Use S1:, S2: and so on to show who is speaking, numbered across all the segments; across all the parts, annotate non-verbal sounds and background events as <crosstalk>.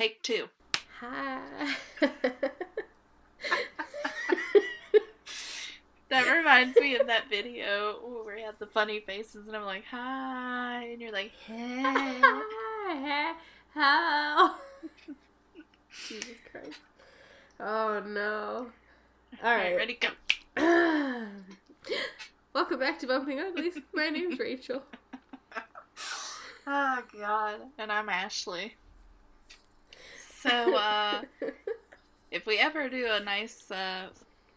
S1: Take two.
S2: Hi. <laughs>
S1: That reminds me of that video where we had the funny faces, and I'm like, hi, and you're like, hey. <laughs>
S2: Hi. How? Jesus Christ. Oh no. All right.
S1: ready, go. <clears throat>
S2: Welcome back to Bumping Uglies. My name's Rachel. <laughs>
S1: Oh, God. And I'm Ashley. So, uh, if we ever do a nice uh,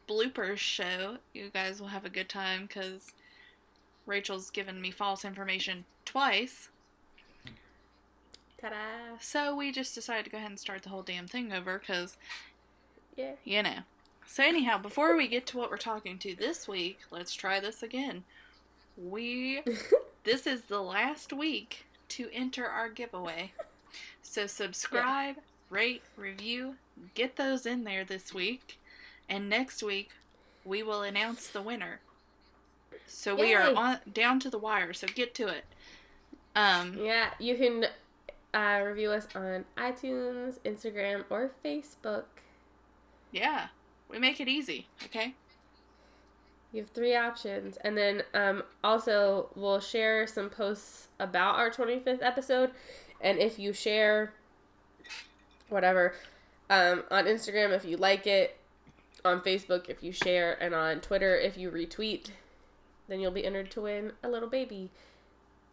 S1: bloopers show, you guys will have a good time because Rachel's given me false information twice.
S2: Ta-da.
S1: So we just decided to go ahead and start the whole damn thing over because,
S2: Yeah.
S1: you know. So, anyhow, before we get to what we're talking to this week, let's try this again. We, <laughs> this is the last week to enter our giveaway. So, subscribe, rate, review, get those in there this week. And next week, we will announce the winner. So, we are on down to the wire, so get to it. Um,
S2: Yeah, you can uh, review us on iTunes, Instagram, or Facebook.
S1: yeah, we make it easy, okay?
S2: You have three options. And then um, also, we'll share some posts about our 25th episode. And if you share whatever um, on Instagram, if you like it, on Facebook, if you share, and on Twitter, if you retweet, then you'll be entered to win a little baby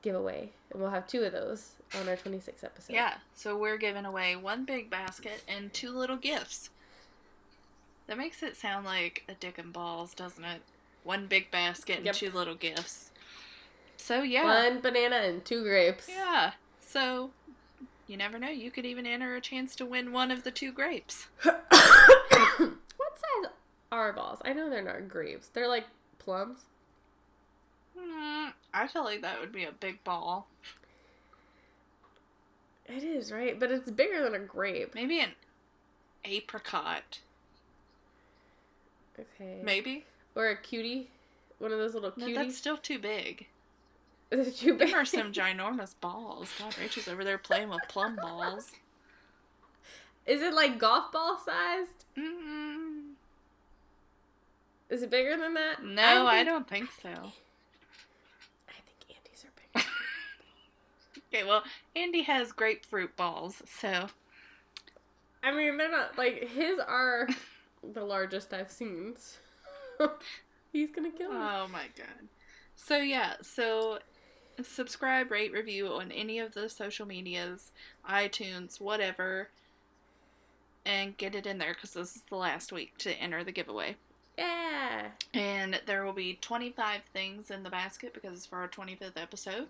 S2: giveaway. And we'll have two of those on our 26th episode.
S1: Yeah, so we're giving away one big basket and two little gifts. That makes it sound like a dick and balls, doesn't it? One big basket and
S2: Yep.
S1: two little gifts. So yeah,
S2: One banana and two grapes.
S1: yeah. So you never know. You could even enter a chance to win one of the two grapes. <coughs>
S2: what size are balls? I know they're not grapes. They're like plums.
S1: Mm, I feel like that would be a big ball.
S2: It is, right? But it's bigger than a grape.
S1: Maybe an apricot.
S2: Okay.
S1: Maybe.
S2: Or a cutie. One of those little
S1: No,
S2: cuties.
S1: that's still too big. <laughs>
S2: Too big?
S1: There are some ginormous balls. God, Rachel's over there playing with plum balls.
S2: Is it like golf ball sized?
S1: Mm,
S2: Is it bigger than that?
S1: no, I,
S2: think-
S1: don't think so.
S2: I think Andy's are bigger. <laughs>
S1: Okay, well, Andy has grapefruit balls, so
S2: I mean, they're not like his are <laughs> the largest I've seen. so He's gonna kill me.
S1: oh my god. So yeah, so subscribe, rate, review on any of the social medias, iTunes, whatever, and get it in there because this is the last week to enter the giveaway.
S2: yeah.
S1: And there will be 25 things in the basket because it's for our 25th episode.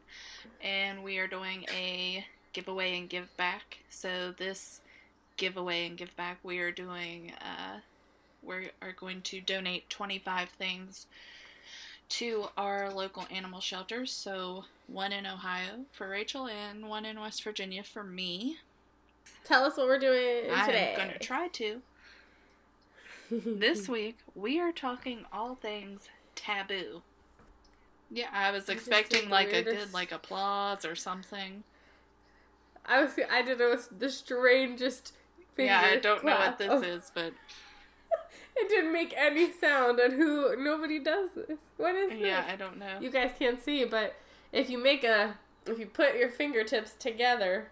S1: And we are doing a giveaway and give back. So, this giveaway and give back, we are doing, uh, we are going to donate 25 things to our local animal shelters. So, one in Ohio for Rachel and one in West Virginia for me.
S2: Tell us what we're doing today.
S1: I'm going to try to. This <laughs> week, we are talking all things taboo. Yeah, I was expecting like a
S2: weirdest-
S1: good like applause or something.
S2: I was I did it with the strangest finger
S1: yeah, I don't know what this
S2: Oh,
S1: is, but
S2: It didn't make any sound, and who nobody does this. What is this?
S1: yeah, I don't know.
S2: You guys can't see, but if you make a if you put your fingertips together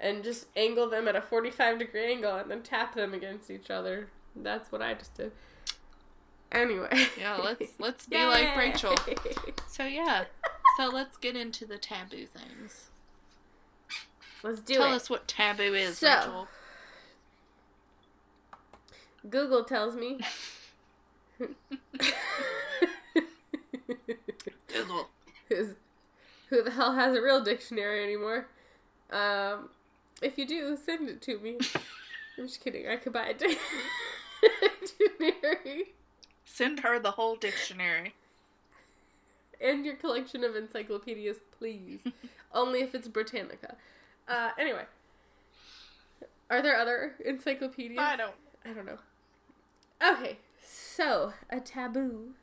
S2: and just angle them at a 45 degree angle and then tap them against each other, that's what I just did. Anyway.
S1: Yeah, let's <laughs> let's be like Rachel. <laughs> So yeah, so let's get into the taboo things.
S2: Let's do
S1: Tell
S2: it.
S1: us what taboo is,
S2: So-
S1: Rachel.
S2: Google tells me.
S1: Google.
S2: Who's, who the hell has a real dictionary anymore? Um, if you do, send it to me. I'm just kidding. I could buy a <laughs> dictionary
S1: Send her the whole dictionary.
S2: and your collection of encyclopedias, please. <laughs> Only if it's Britannica. Uh, anyway, are there other encyclopedias?
S1: I don't.
S2: I don't know. Okay, so a taboo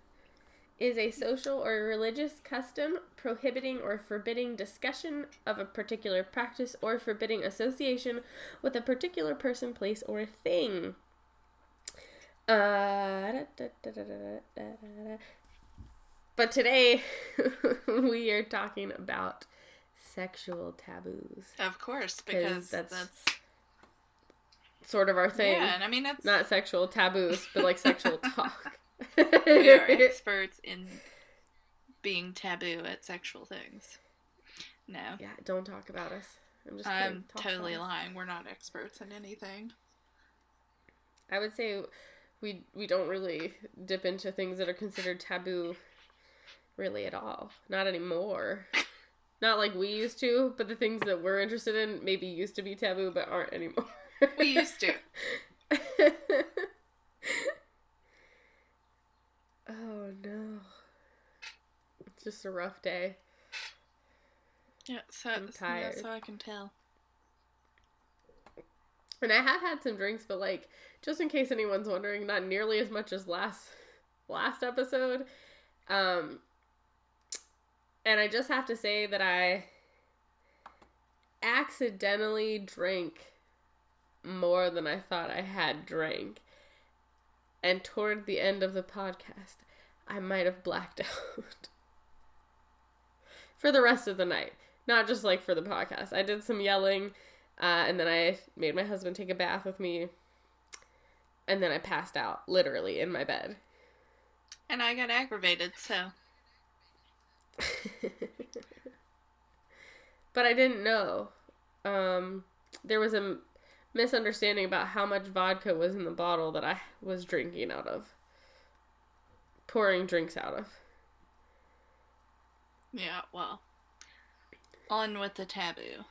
S2: is a social or religious custom prohibiting or forbidding discussion of a particular practice or forbidding association with a particular person, place, or thing. Uh, but today <laughs> we are talking about sexual taboos.
S1: Of course, because that's, that's
S2: sort of our thing.
S1: Yeah, and I mean that's
S2: not sexual taboos, but like sexual <laughs> talk.
S1: we are <laughs> experts in being taboo at sexual things. No.
S2: Yeah, don't talk about us.
S1: I'm just I'm totally lying. We're not experts in anything.
S2: I would say we we don't really dip into things that are considered taboo really at all. Not anymore. <laughs> Not like we used to, but the things that we're interested in maybe used to be taboo but aren't anymore. <laughs>
S1: we used to. <laughs>
S2: oh no. It's just a rough day.
S1: Yeah, so I'm tired. So I can tell.
S2: And I have had some drinks, but like just in case anyone's wondering, not nearly as much as last last episode. Um and I just have to say that I accidentally drank more than I thought I had drank. And toward the end of the podcast, I might have blacked <laughs> out. for the rest of the night. Not just like for the podcast. I did some yelling, uh, and then I made my husband take a bath with me. And then I passed out, literally, in my bed.
S1: And I got aggravated, so. <laughs>
S2: but I didn't know. Um, there was a misunderstanding about how much vodka was in the bottle that I was drinking out of. Pouring drinks out of.
S1: Yeah, well. On with the taboo.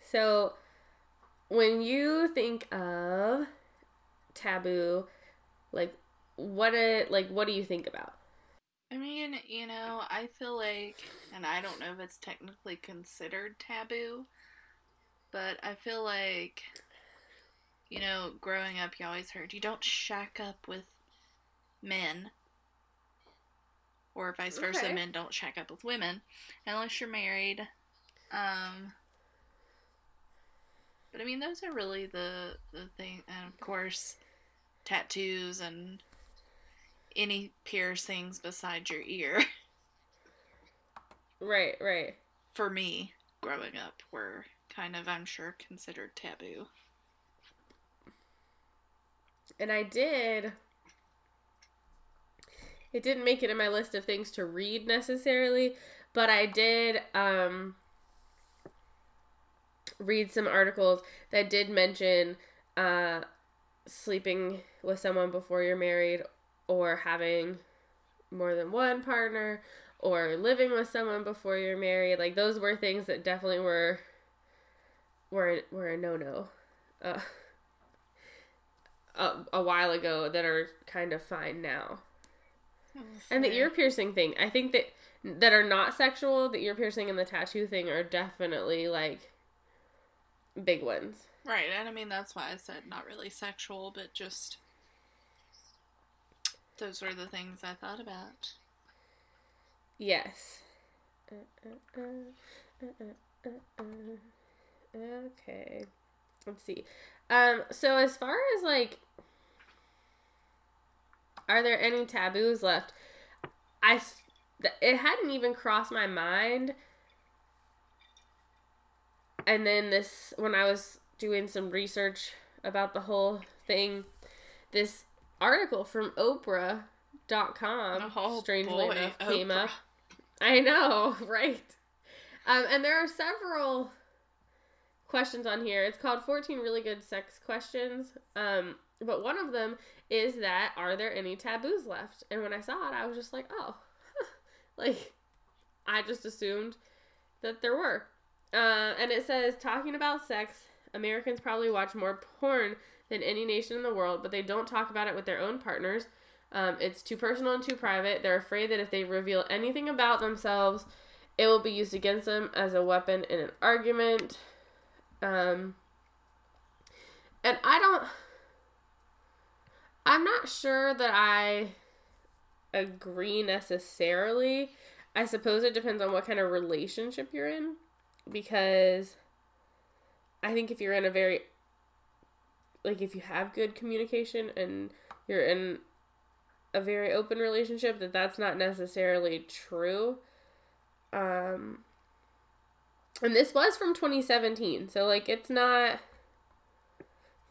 S2: So, when you think of taboo, like what it like what do you think about?
S1: I mean, you know, I feel like, and I don't know if it's technically considered taboo, but I feel like, you know, growing up, you always heard you don't shack up with men, or vice versa, okay. men don't shack up with women unless you're married. Um, but I mean, those are really the the thing, and of course, tattoos and any piercings beside your ear. <laughs>
S2: Right, right.
S1: For me, growing up, were kind of, I'm sure, considered taboo.
S2: And I did. It didn't make it in my list of things to read necessarily, but I did um, read some articles that did mention uh, sleeping with someone before you're married or having more than one partner or living with someone before you're married like those were things that definitely were were were a no-no. Uh, a, a while ago that are kind of fine now. And the ear piercing thing i think that that are not sexual the ear piercing and the tattoo thing are definitely like big ones.
S1: Right and i mean that's why i said not really sexual but just those were the things I thought about.
S2: Yes. okay. Let's see. Um, so as far as like are there any taboos left? I it hadn't even crossed my mind. And then this when I was doing some research about the whole thing, this article from Oprah.com, oh, strangely boy, enough, Oprah. came up. I know, <laughs> right? Um, and there are several questions on here. It's called 14 Really Good Sex Questions. Um, but one of them is that are there any taboos left? And when I saw it, I was just like, oh, huh. like I just assumed that there were. Uh, and it says talking about sex, Americans probably watch more porn than any nation in the world, but they don't talk about it with their own partners. Um, it's too personal and too private. They're afraid that if they reveal anything about themselves, it will be used against them as a weapon in an argument. Um, and I don't. I'm not sure that I agree necessarily. I suppose it depends on what kind of relationship you're in because I think if you're in a very like if you have good communication and you're in a very open relationship that that's not necessarily true. Um and this was from 2017, so like it's not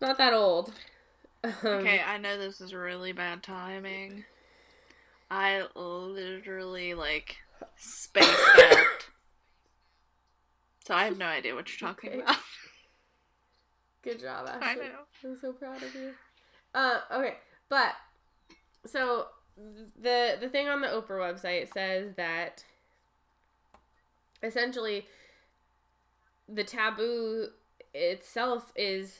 S2: not that old. Um,
S1: Okay, I know this is really bad timing. I literally like spaced out. <coughs> So I have no idea what you're talking
S2: Okay.
S1: about.
S2: Good job, Ashley.
S1: I know.
S2: I'm so proud of you. Uh, okay, but so the the thing on the Oprah website says that essentially the taboo itself is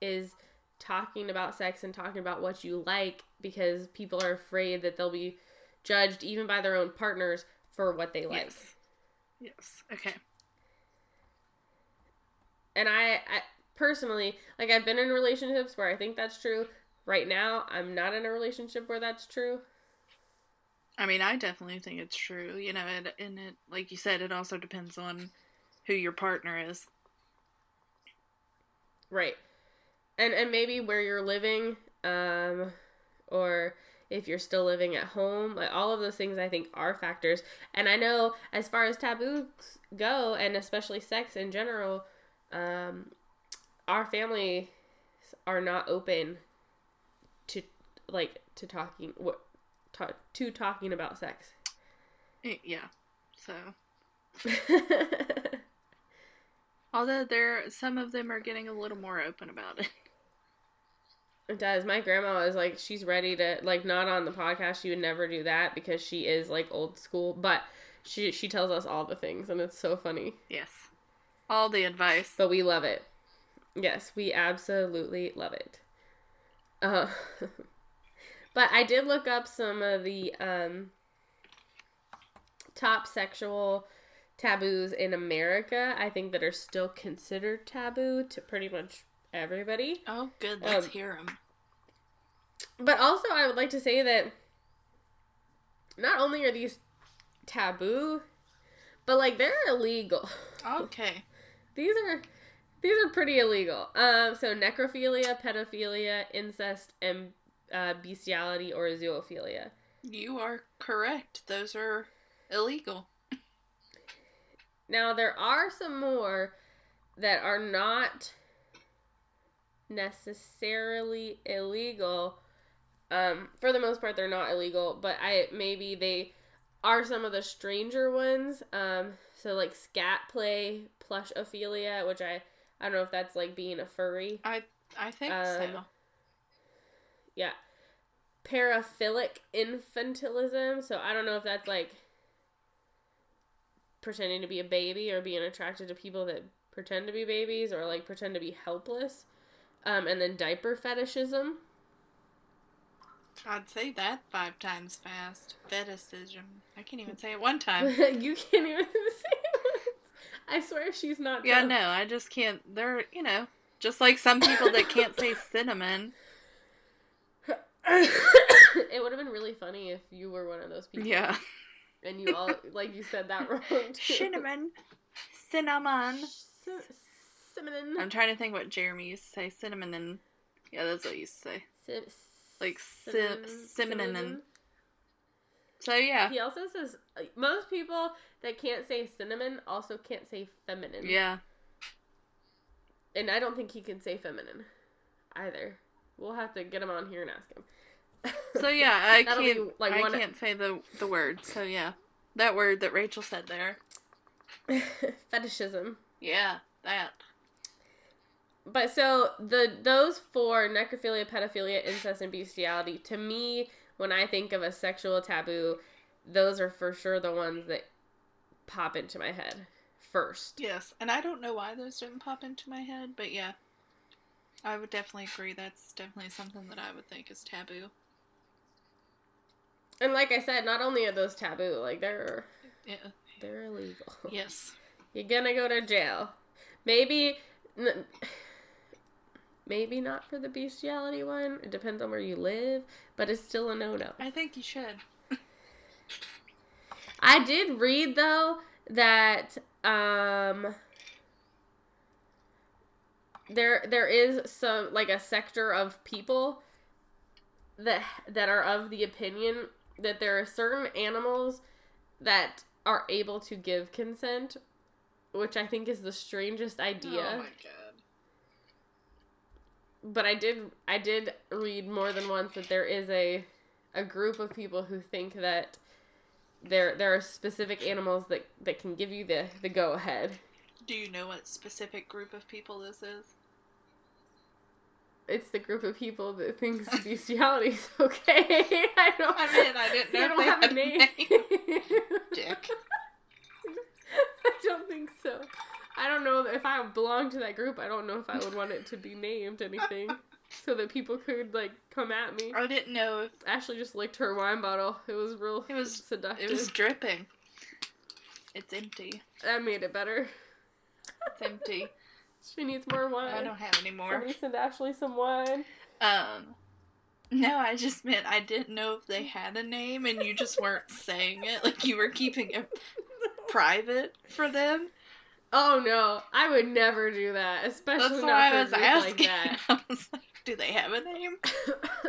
S2: is talking about sex and talking about what you like because people are afraid that they'll be judged even by their own partners for what they like.
S1: Yes. Yes. Okay.
S2: and I, I personally like I've been in relationships where I think that's true. Right now, I'm not in a relationship where that's true.
S1: I mean, I definitely think it's true. You know, it, and it, like you said, it also depends on who your partner is.
S2: Right. And and maybe where you're living um or if you're still living at home, like all of those things I think are factors. And I know as far as taboos go and especially sex in general, um our family are not open to like to talking what ta- to talking about sex.
S1: Eh, Yeah. So, <laughs> although there, some of them are getting a little more open about it.
S2: It does. My grandma is like she's ready to like not on the podcast. She would never do that because she is like old school, but she she tells us all the things and it's so funny.
S1: Yes. All the advice.
S2: But we love it. Yes, we absolutely love it. Uh, <laughs> but I did look up some of the um top sexual taboos in America. I think that are still considered taboo to pretty much everybody.
S1: Oh, good. Let's
S2: Um,
S1: hear them.
S2: But also, I would like to say that not only are these taboo, but like they're illegal. <laughs>
S1: Okay.
S2: these are these are pretty illegal. Um, so necrophilia, pedophilia, incest, and uh, bestiality or zoophilia.
S1: You are correct. Those are illegal.
S2: Now there are some more that are not necessarily illegal. Um, for the most part, they're not illegal, but I maybe they are some of the stranger ones. Um, so like scat play, plushophilia, which I I don't know if that's like being a furry.
S1: I I think
S2: Um,
S1: so.
S2: Yeah. Paraphilic infantilism. So I don't know if that's like pretending to be a baby or being attracted to people that pretend to be babies or like pretend to be helpless. Um, and then diaper fetishism.
S1: I'd say that five times fast. Fetishism. I can't even say it one time. <laughs>
S2: you can't even <laughs> say it. I swear she's not.
S1: Yeah,
S2: drunk.
S1: no, I just can't. They're, you know, just like some people that can't say cinnamon. <coughs>
S2: it would have been really funny if you were one of those people.
S1: Yeah.
S2: And you all like you said that wrong. too.
S1: Cinnamon. Cinnamon.
S2: Cin- Cinnamon.
S1: I'm trying to think what Jeremy used to say. Cinnamon and. Yeah, that's what he used to say.
S2: Sim-
S1: Like
S2: cinnamon-
S1: cinnamon and.
S2: cinnamon.
S1: So, yeah.
S2: He also says uh, most people that can't say cinnamon also can't say feminine.
S1: Yeah.
S2: And I don't think he can say feminine either. We'll have to get him on here and ask him.
S1: So, yeah, <laughs> I
S2: That'll be,
S1: can't.
S2: like,
S1: I can't say the, the word. So, yeah. That word that Rachel said there. <laughs>
S2: Fetishism.
S1: Yeah, that.
S2: But so the those four necrophilia, pedophilia, incest, and bestiality. To me, when I think of a sexual taboo, those are for sure the ones that pop into my head first.
S1: Yes, and I don't know why those didn't pop into my head, but yeah. I would definitely agree that's definitely something that I would think is taboo.
S2: And like I said, not only are those taboo, like they're
S1: Yeah.
S2: they're illegal.
S1: Yes. <laughs>
S2: You're gonna go to jail. Maybe. Maybe not for the bestiality one. It depends on where you live, but it's still a no no.
S1: I think you should.
S2: I did read though that um there there is some like a sector of people that that are of the opinion that there are certain animals that are able to give consent, which I think is the strangest idea.
S1: Oh my god.
S2: But I did I did read more than once that there is a a group of people who think that there there are specific animals that that can give you the the go ahead.
S1: Do you know what specific group of people this is?
S2: It's the group of people that thinks <laughs> bestiality is okay. <laughs> I don't.
S1: I mean, I didn't know
S2: They don't have a name. <laughs>
S1: Dick.
S2: I don't think so. I don't know if I belong to that group. I don't know if I would want it to be named anything, <laughs> so that people could like come at me.
S1: I didn't know if
S2: Ashley just licked her wine bottle. It was real.
S1: It was-
S2: seductive.
S1: it was dripping. It's empty.
S2: That made it better.
S1: It's empty. <laughs>
S2: She needs more wine.
S1: I don't have any more.
S2: Somebody send Ashley some wine.
S1: Um, no, I just meant I didn't know if they had a name and you just weren't saying it. Like you were keeping it <laughs> private for them.
S2: Oh no, I would never do that, especially
S1: That's
S2: not for
S1: I was asking.
S2: like that. <laughs>
S1: I was like, do they have a name?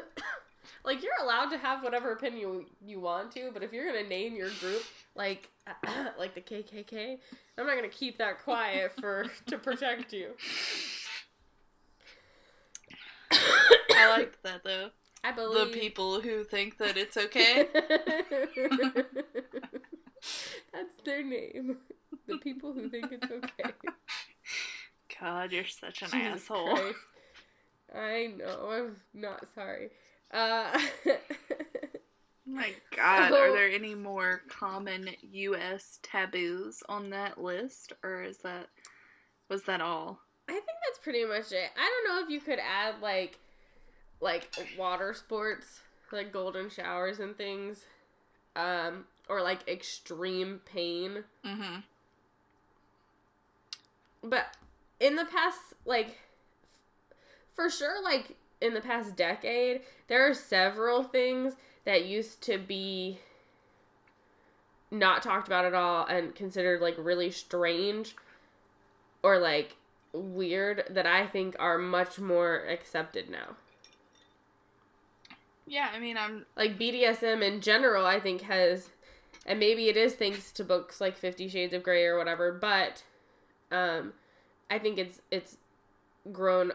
S1: <laughs>
S2: like you're allowed to have whatever opinion you, you want to, but if you're gonna name your group like <clears throat> like the KKK, I'm not gonna keep that quiet for <laughs> to protect you.
S1: I like that though.
S2: I believe The
S1: people who think that it's okay.
S2: That's their name. The people who think it's okay. <laughs>
S1: God, you're such an
S2: Jesus
S1: asshole.
S2: Christ. I know. I'm not sorry. Uh, <laughs>
S1: My God, are there any more common U.S. taboos on that list, or is that was that all?
S2: I think that's pretty much it. I don't know if you could add like like water sports, like golden showers and things. Um or like extreme pain.
S1: Mm-hmm.
S2: But in the past like for sure like in the past decade, there are several things that used to be not talked about at all and considered like really strange or like weird that I think are much more accepted now.
S1: Yeah, I mean, I'm
S2: Like BDSM in general, I think has, and maybe it is thanks to books like Fifty Shades of Grey or whatever, but um, I think it's it's grown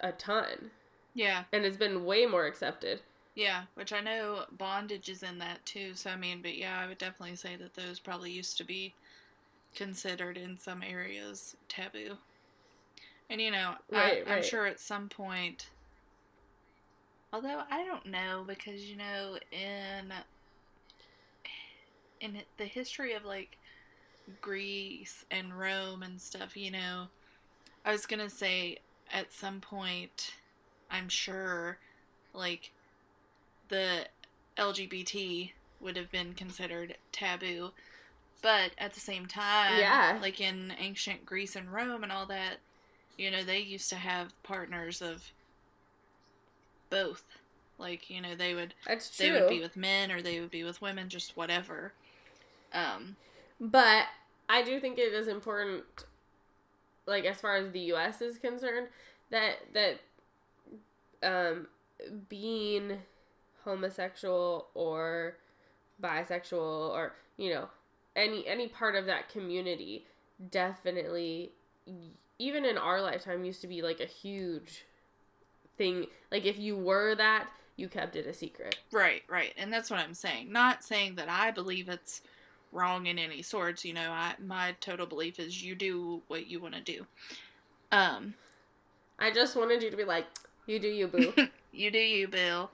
S2: a ton
S1: yeah,
S2: and it's been way more accepted.
S1: yeah, which I know bondage is in that too. So I mean, but yeah, I would definitely say that those probably used to be considered in some areas taboo. And you know,
S2: Right,
S1: I, I'm
S2: right.
S1: sure at some point. Although I don't know because you know in in the history of like Greece and Rome and stuff, you know, I was gonna say at some point, I'm sure, like the LGBT would have been considered taboo, but at the same time,
S2: Yeah.
S1: like in ancient Greece and Rome and all that, you know, they used to have partners of both. Like, you know, they would
S2: That's true.
S1: they would be with men or they would be with women, just whatever. Um,
S2: But I do think it is important, like as far as the U.S. is concerned, that that um, being homosexual or bisexual or you know any any part of that community definitely even in our lifetime used to be like a huge thing like if you were that you kept it a secret
S1: Right, right. And that's what I'm saying. Not saying that I believe it's wrong in any sorts, you know, I my total belief is you do what you want to do. Um,
S2: i just wanted you to be like you do you boo <laughs>
S1: you do you, Bill.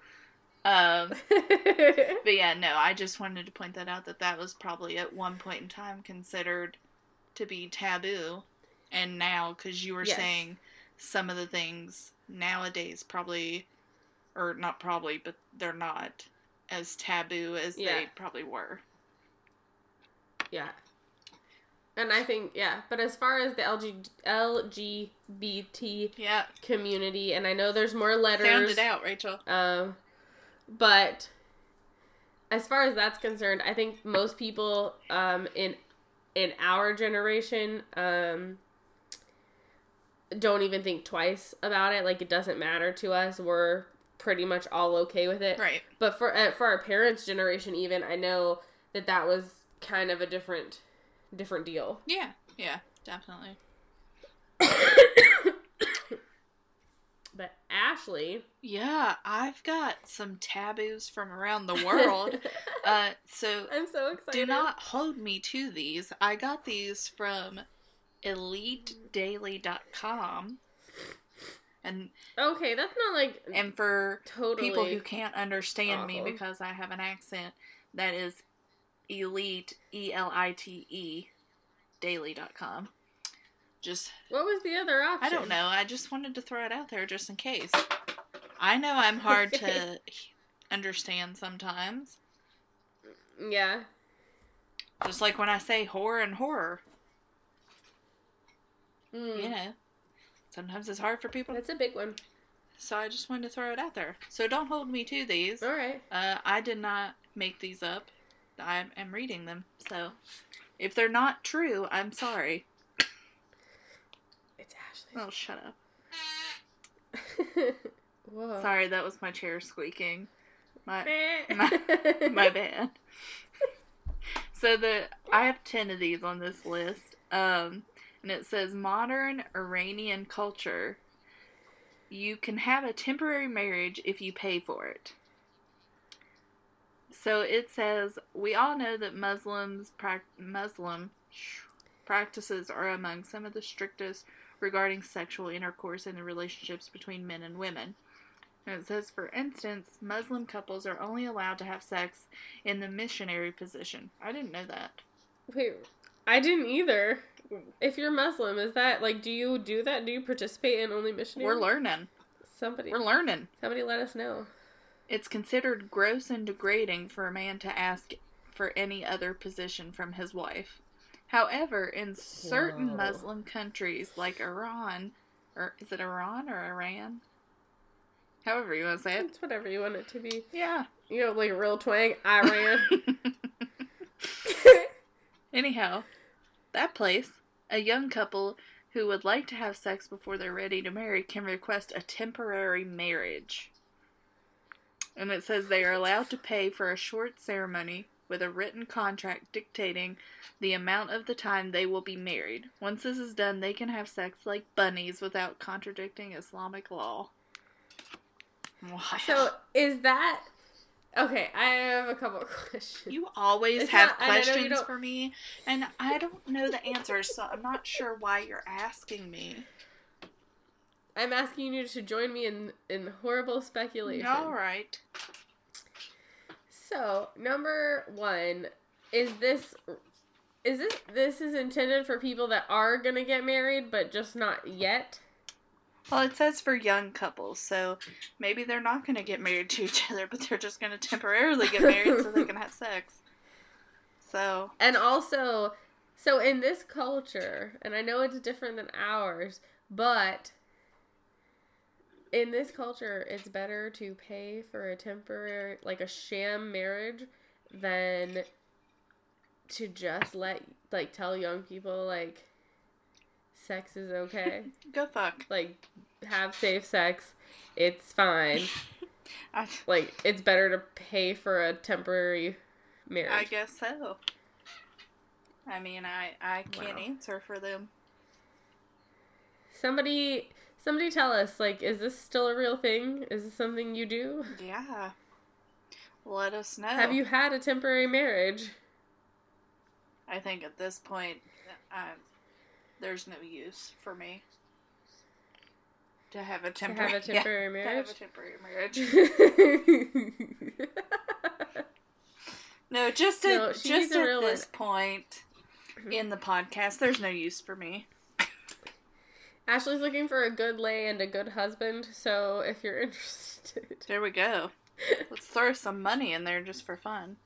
S1: Um, <laughs> but yeah, no, I just wanted to point that out that that was probably at one point in time considered to be taboo. And now cuz you were
S2: Yes.
S1: saying some of the things nowadays probably or not probably, but they're not as taboo as
S2: Yeah.
S1: they probably were.
S2: Yeah. And I think yeah, but as far as the LG, LGBT
S1: Yeah.
S2: community, and I know there's more letters.
S1: Sound it out, Rachel.
S2: Um, but as far as that's concerned, I think most people um, in in our generation um, don't even think twice about it. Like it doesn't matter to us. We're pretty much all okay with it.
S1: Right.
S2: But for uh, for our parents' generation, even I know that that was kind of a different different deal.
S1: Yeah. Yeah. Definitely. <coughs>
S2: But Ashley,
S1: Yeah, I've got some taboos from around the world. <laughs> uh, so
S2: I'm so excited.
S1: do not hold me to these. I got these from elitedaily.com. And
S2: Okay, that's not like
S1: and for
S2: totally
S1: people who can't understand me because I have an accent, that is elite E L I T E daily.com. Just
S2: What was the other option?
S1: I don't know. I just wanted to throw it out there just in case. I know I'm hard to <laughs> understand sometimes.
S2: Yeah.
S1: Just like when I say horror and horror,
S2: Mm.
S1: you know. Sometimes it's hard for people.
S2: That's a big one.
S1: So I just wanted to throw it out there. So don't hold me to these.
S2: All right.
S1: Uh, I did not make these up. I am reading them. So if they're not true, I'm sorry.
S2: It's Ashley.
S1: Oh, shut up. <laughs>
S2: Whoa.
S1: Sorry, that was my chair squeaking. My <laughs>
S2: my,
S1: my bad. So the I have ten of these on this list, um, and it says modern Iranian culture. You can have a temporary marriage if you pay for it. So it says we all know that Muslims prac- Muslim practices are among some of the strictest regarding sexual intercourse and the relationships between men and women. And it says, for instance, Muslim couples are only allowed to have sex in the missionary position. I didn't know that.
S2: Wait, I didn't either. If you're Muslim, is that like? Do you do that? Do you participate in only missionary?
S1: We're learning.
S2: somebody.
S1: We're learning.
S2: somebody let us know.
S1: It's considered gross and degrading for a man to ask for any other position from his wife. However, in certain
S2: Whoa.
S1: Muslim countries like Iran, or is it Iran or Iran? However you want to say it.
S2: It's whatever you want it to be.
S1: Yeah.
S2: You know, like a real twang. <laughs> Iran. <laughs>
S1: Anyhow, that place, a young couple who would like to have sex before they're ready to marry can request a temporary marriage. And it says they are allowed to pay for a short ceremony with a written contract dictating the amount of the time they will be married. Once this is done, they can have sex like bunnies without contradicting Islamic law. Wow.
S2: so is that okay? I have a couple of <laughs> questions.
S1: You always
S2: It's
S1: have
S2: not- and I know you
S1: questions for me, and I don't know the answers, so I'm not sure why you're asking me.
S2: I'm asking you to join me in in horrible speculation.
S1: All right.
S2: So number one is this. Is this this is intended for people that are gonna get married but just not yet?
S1: Well, it says for young couples, so maybe they're not to get married to each other, but they're just to temporarily get married so they can have sex. So,
S2: And also, so in this culture, and I know it's different than ours, but in this culture, it's better to pay for a temporary, like a sham marriage, than to just let, like, tell young people, like, sex is okay. <laughs>
S1: go fuck.
S2: like, have safe sex. It's fine. <laughs>
S1: I, <laughs>
S2: Like, it's better to pay for a temporary marriage.
S1: I guess so. I mean, I, I can't
S2: Wow.
S1: answer for them.
S2: Somebody somebody tell us, like, is this still a real thing? Is this something you do?
S1: Yeah. Let us know.
S2: Have you had a temporary marriage?
S1: I think at this point, I, there's no use for me to have a
S2: To
S1: temporary,
S2: have a temporary <laughs>
S1: yeah,
S2: marriage?
S1: To have a temporary marriage. <laughs> No, just at
S2: needs
S1: just at this
S2: one.
S1: point mm-hmm. in the podcast, there's no use for me.
S2: Ashley's looking for a good lay and a good husband, so if you're <laughs> interested.
S1: There we go. Let's throw some money in there just for fun.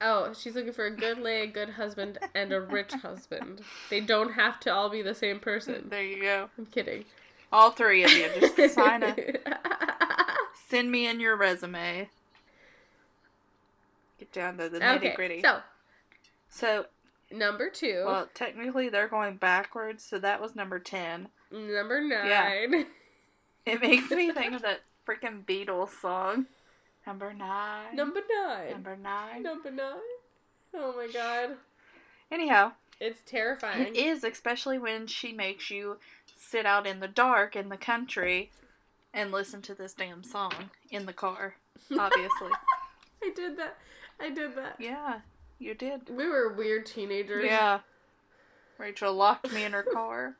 S2: Oh, she's looking for a good lay, a good husband, and a rich <laughs> husband. They don't have to all be the same person.
S1: There you go.
S2: I'm kidding.
S1: All three of you. Just <laughs> sign a send me in your resume. Get down to the nitty
S2: okay,
S1: gritty.
S2: so
S1: So,
S2: number two,
S1: well, technically they're going backwards, so that was number 10.
S2: number nine.
S1: Yeah. <laughs> It makes me think of that freaking Beatles song. Number 9.
S2: Number nine.
S1: Number 9.
S2: Number nine. Oh my god,
S1: Anyhow,
S2: it's terrifying.
S1: it is, especially when she makes you sit out in the dark in the country and listen to this damn song in the car, obviously. <laughs>
S2: I did that. I did that.
S1: yeah, you did.
S2: We were weird teenagers.
S1: Yeah. Rachel locked me in her car.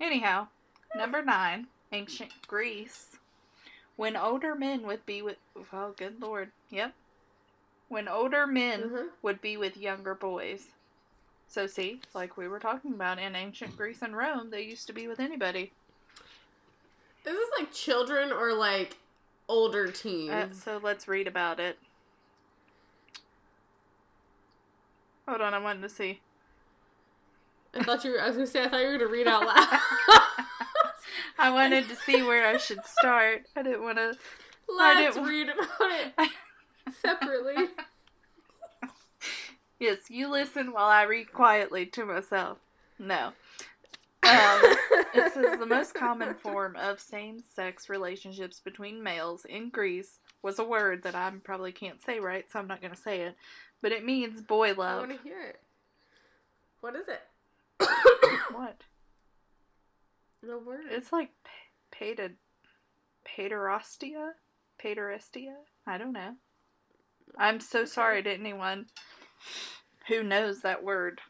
S1: Anyhow, number nine, ancient Greece. When older men would be with, oh, good lord, yep. When older men
S2: Mhm.
S1: would be with younger boys. So, see, like we were talking about in ancient Greece and Rome, they used to be with anybody.
S2: This is this like children or like older teens?
S1: Uh, so, let's read about it. Hold on, I wanted to see.
S2: I thought you were, I was gonna say I thought you were gonna read out <laughs> loud. <laughs>
S1: I wanted to see where I should start. I didn't want to.
S2: Let's
S1: didn't-
S2: read about it <laughs> separately.
S1: Yes, you listen while I read quietly to myself. No. Um, it says the most common form of same sex relationships between males in Greece was a word that I probably can't say right, so I'm not going to say it. But it means boy love.
S2: I want to hear it. What is it? <coughs>
S1: What?
S2: the word.
S1: It's like pated, paterostia? Paterestia? I don't know. I'm so sorry to anyone who knows that word.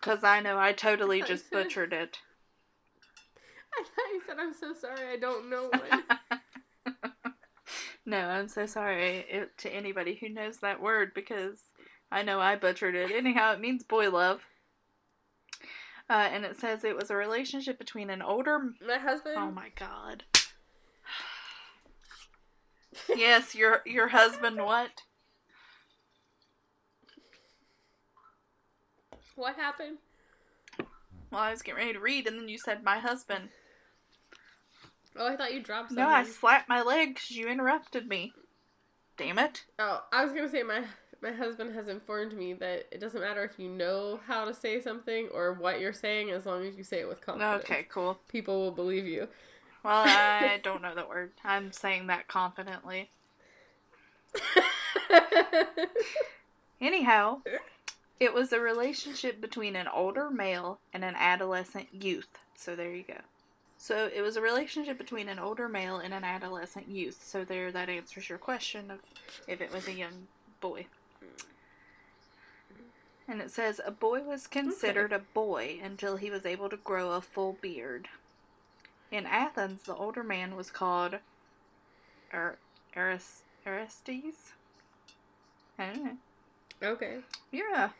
S1: Because I know I totally <laughs> just butchered it. <laughs>
S2: I thought you said I'm so sorry. I don't know one. <laughs>
S1: no, I'm so sorry to anybody who knows that word because I know I butchered it. Anyhow, it means boy love. Uh, and it says it was a relationship between an older.
S2: My husband.
S1: Oh my god. <sighs> yes, your your husband. What?
S2: What happened?
S1: Well, I was getting ready to read, and then you said my husband.
S2: Oh, I thought you dropped something.
S1: No, I slapped my leg because you interrupted me. Damn it.
S2: Oh, I was gonna say my my husband has informed me that it doesn't matter if you know how to say something or what you're saying, as long as you say it with confidence.
S1: Okay, cool.
S2: People will believe you.
S1: Well, I <laughs> don't know that word. I'm saying that confidently. <laughs> Anyhow, it was a relationship between an older male and an adolescent youth. So there you go. So it was a relationship between an older male and an adolescent youth. So there, that answers your question of if it was a young boy. And it says a boy was considered a boy until he was able to grow a full beard. In Athens, the older man was called er- Aris- Aristes. I don't know.
S2: okay.
S1: Yeah.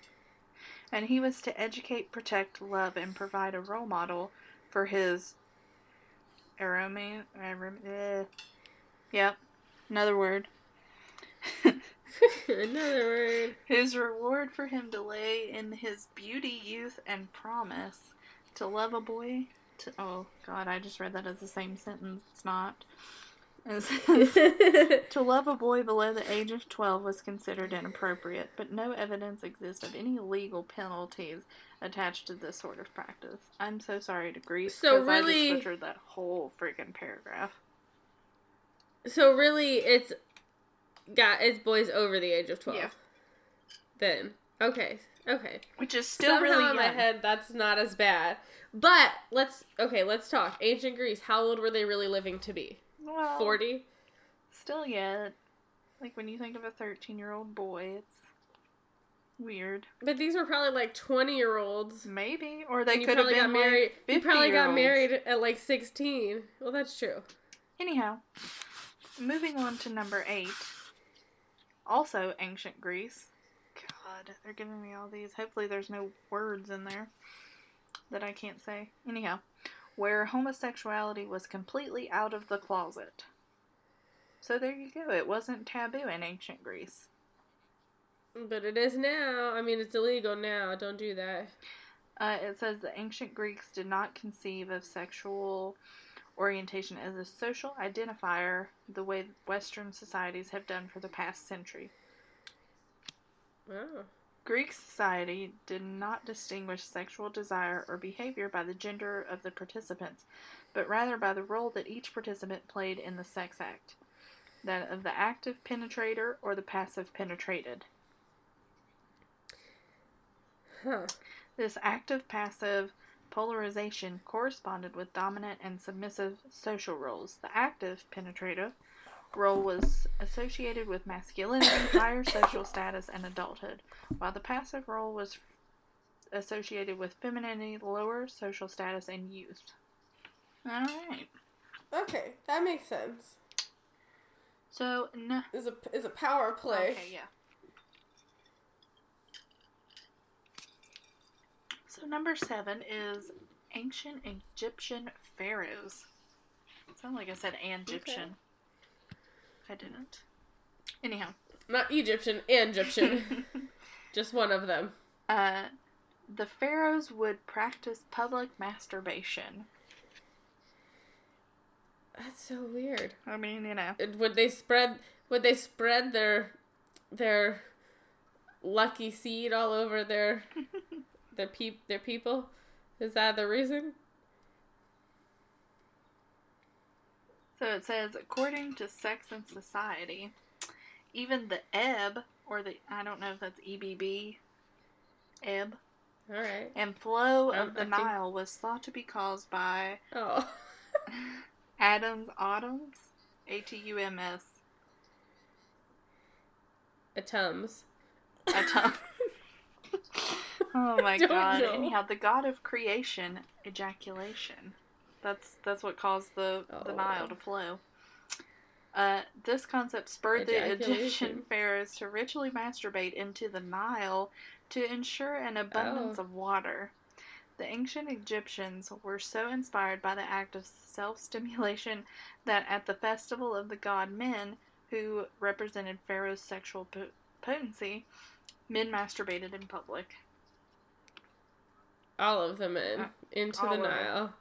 S1: And he was to educate, protect, love, and provide a role model for his aroma. arom- eh. Yep. Another word. <laughs>
S2: Another word.
S1: His reward for him to lay in his beauty, youth, and promise to love a boy. To, oh, God, I just read that as the same sentence. It's not. <laughs> To love a boy below the age of 12 was considered inappropriate, but no evidence exists of any legal penalties attached to this sort of practice. I'm so sorry to Greece
S2: So
S1: I
S2: really-
S1: just butchered that whole freaking paragraph.
S2: so really, it's got it's boys over the age of twelve.
S1: Yeah.
S2: Then okay, okay.
S1: Which is still
S2: Somehow
S1: really
S2: in my
S1: young.
S2: head that's not as bad. But let's okay, let's talk. Ancient Greece. How old were they really living to be?
S1: Well,
S2: Forty.
S1: Still yet. Like when you think of a 13 year old boy, it's weird.
S2: But these were probably like twenty year olds.
S1: Maybe. Or they could have
S2: probably
S1: been
S2: got married.
S1: like
S2: you
S1: 50
S2: probably got married at like sixteen. Well, that's true.
S1: Anyhow, moving on to number eight. Also ancient Greece. God, they're giving me all these. Hopefully, there's no words in there that I can't say. Anyhow, where homosexuality was completely out of the closet. So there you go. It wasn't taboo in ancient Greece.
S2: But it is now. I mean, it's illegal now. Don't do that.
S1: Uh, it says the ancient Greeks did not conceive of sexual orientation as a social identifier the way Western societies have done for the past century.
S2: Oh.
S1: Greek society did not distinguish sexual desire or behavior by the gender of the participants, but rather by the role that each participant played in the sex act that of the active penetrator or the passive penetrated.
S2: Huh.
S1: This active passive polarization corresponded with dominant and submissive social roles. The active penetrator role was associated with masculinity, <coughs> higher social status, and adulthood, while the passive role was associated with femininity, lower social status, and youth. Alright.
S2: Okay, that makes sense.
S1: So, no.
S2: Is a is a power play.
S1: Okay, yeah. So number seven is ancient Egyptian pharaohs. Sound like I said Egyptian. I didn't. Anyhow,
S2: Not Egyptian, and Egyptian. <laughs> Just one of them.
S1: uh, the pharaohs would practice public masturbation.
S2: That's so weird.
S1: I mean, you know.
S2: And Would they spread? Would they spread their their lucky seed all over their <laughs> their peop their people? Is that the reason?
S1: So it says, according to Sex and Society, even the ebb, or the, I don't know if that's EBB, ebb,
S2: All right.
S1: and flow
S2: Um,
S1: of the
S2: I think-
S1: Nile was thought to be caused by
S2: Oh. <laughs>
S1: Adam's Autumns, A T U M S,
S2: A Tums. <laughs> <laughs> <laughs>
S1: Oh my god.
S2: know.
S1: Anyhow, the god of creation, ejaculation. That's that's what caused the, the
S2: Oh.
S1: Nile to flow. Uh, this concept spurred the Egyptian <laughs> pharaohs to ritually masturbate into the Nile to ensure an abundance
S2: Oh.
S1: of water. The ancient Egyptians were so inspired by the act of self stimulation that at the festival of the god Men, who represented Pharaoh's sexual po- potency, men masturbated in public.
S2: All of them in
S1: Uh,
S2: into the
S1: it.
S2: Nile.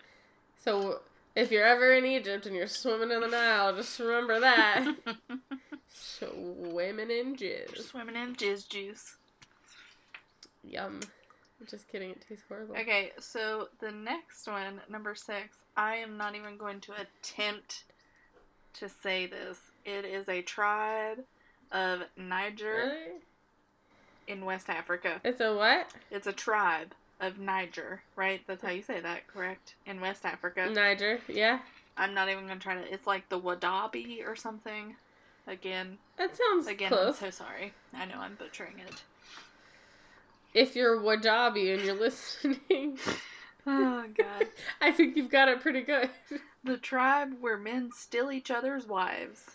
S2: So if you're ever in Egypt and you're swimming in the Nile, just remember that. <laughs> Swimming in jizz.
S1: Swimming in jizz juice.
S2: Yum. Just kidding, it tastes horrible.
S1: Okay, so the next one, number six, I am not even going to attempt to say this. It is a tribe of Niger
S2: Really?
S1: in West Africa.
S2: It's a what?
S1: It's a tribe of Niger, right? That's how you say that, correct? In West Africa.
S2: Niger, yeah.
S1: I'm not even gonna try to. It's like the Wadabi or something. Again,
S2: That sounds
S1: again,
S2: close.
S1: I'm so sorry. I know I'm butchering it.
S2: If you're Wadabi and you're <laughs> listening, <laughs>
S1: Oh God. <laughs>
S2: I think you've got it pretty good.
S1: The tribe where men steal each other's wives.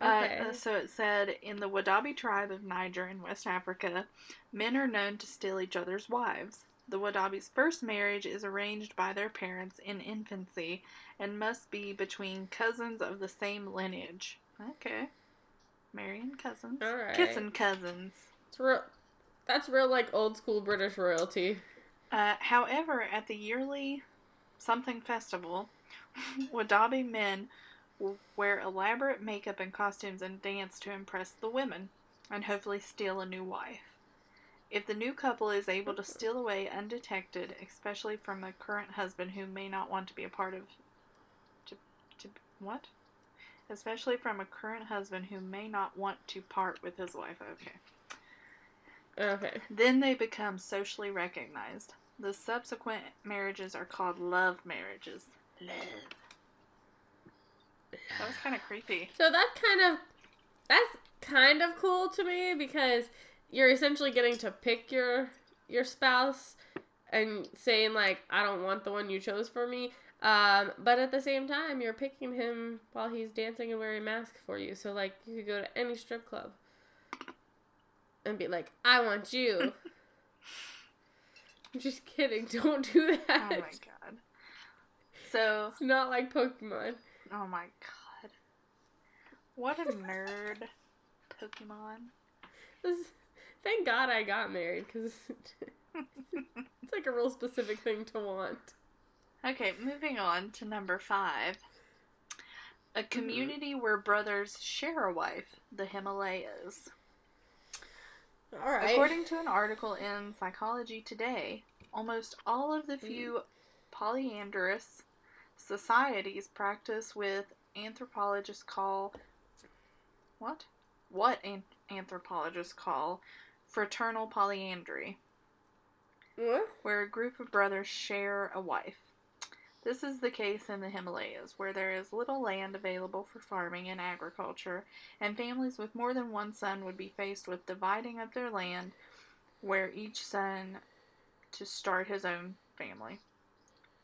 S2: Okay.
S1: Uh, so it said in the Wadabi tribe of Niger in West Africa, men are known to steal each other's wives. The Wadabi's first marriage is arranged by their parents in infancy and must be between cousins of the same lineage. Okay. Marrying cousins.
S2: All right.
S1: Kissing cousins.
S2: It's real. That's real like old school British royalty.
S1: Uh, however, at the yearly something festival, <laughs> Wadabi men wear elaborate makeup and costumes and dance to impress the women and hopefully steal a new wife. If the new couple is able to steal away undetected, especially from a current husband who may not want to be a part of. To, to, what? Especially from a current husband who may not want to part with his wife. Okay.
S2: Okay.
S1: Then they become socially recognized. The subsequent marriages are called love marriages. Love. That was kind of creepy.
S2: So that's kind of that's kind of cool to me because you're essentially getting to pick your your spouse and saying like I don't want the one you chose for me. Um, but at the same time, you're picking him while he's dancing and wearing a mask for you. So like you could go to any strip club and be like, "I want you." <laughs> I'm just kidding. <laughs> Don't do that.
S1: Oh my god. So,
S2: It's not like Pokemon.
S1: Oh my god. What a nerd. Pokemon.
S2: This- Thank God I got married because <laughs> it's like a real specific thing to want.
S1: Okay, moving on to number five. A mm-hmm. community where brothers share a wife, the Himalayas.
S2: All right.
S1: According to an article in Psychology Today, almost all of the few mm. polyandrous societies practice with anthropologists call what? What an- anthropologists call fraternal polyandry,
S2: what?
S1: where a group of brothers share a wife. This is the case in the Himalayas, where there is little land available for farming and agriculture, and families with more than one son would be faced with dividing up their land, where each son to start his own family.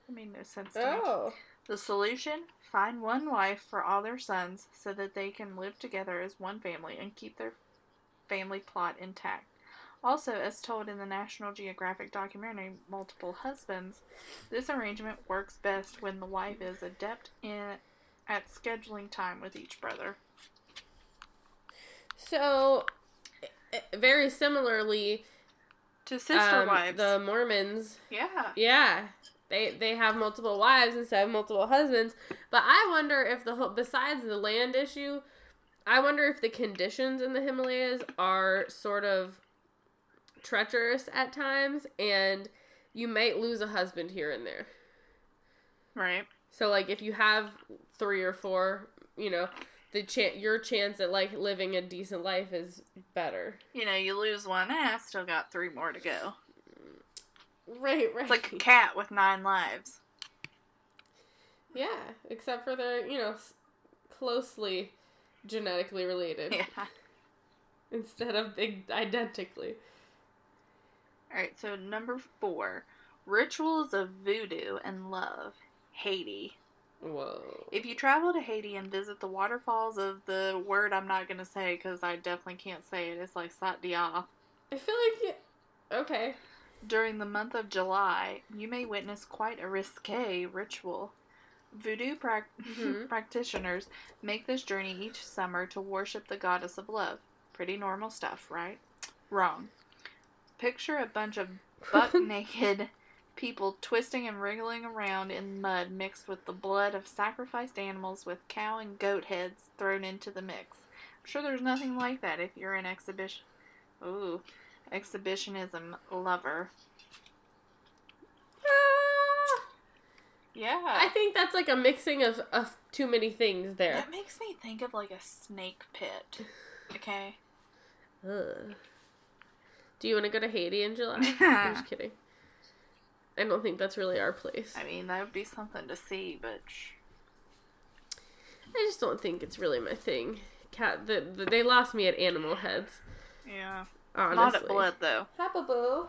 S1: That made no sense to me.
S2: Oh.
S1: The solution? Find one wife for all their sons so that they can live together as one family and keep their family plot intact. Also, as told in the National Geographic documentary Multiple Husbands, this arrangement works best when the wife is adept in at scheduling time with each brother.
S2: So, eh, very similarly,
S1: To sister
S2: um,
S1: wives.
S2: the Mormons,
S1: yeah.
S2: yeah, they they have multiple wives instead of multiple husbands. But I wonder if the whole, besides the land issue, I wonder if the conditions in the Himalayas are sort of treacherous at times, and you might lose a husband here and there.
S1: Right.
S2: So like if you have three or four, you know, the chan your chance at like living a decent life is better.
S1: You know, you lose one, eh, I still got three more to go.
S2: Right, right.
S1: It's like a cat with nine lives.
S2: yeah, except for they're you know closely genetically related
S1: Yeah. <laughs>
S2: instead of big identically.
S1: Alright, so number four rituals of voodoo and love. Haiti.
S2: Whoa.
S1: If you travel to Haiti and visit the waterfalls of the word I'm not going to say because I definitely can't say it, it's like Sat Dia.
S2: I feel like you, okay.
S1: During the month of July, you may witness quite a risque ritual. Voodoo prac-
S2: Mhm. <laughs>
S1: practitioners make this journey each summer to worship the goddess of love. Pretty normal stuff, right? Wrong. Picture a bunch of buck <laughs> naked people twisting and wriggling around in mud mixed with the blood of sacrificed animals with cow and goat heads thrown into the mix. I'm sure there's nothing like that if you're an exhibition. Ooh, exhibitionism lover.
S2: Ah,
S1: Yeah.
S2: I think that's like a mixing of, of too many things there.
S1: that makes me think of like a snake pit. Okay.
S2: Ugh. Do you want to go to Haiti in July? <laughs> I'm just kidding. I don't think that's really our place.
S1: I mean, that would be something to see, but sh-
S2: I just don't think it's really my thing. Cat, the, the, they lost me at animal heads.
S1: yeah.
S2: Honestly.
S1: Not at blood though.
S2: Hi, boo.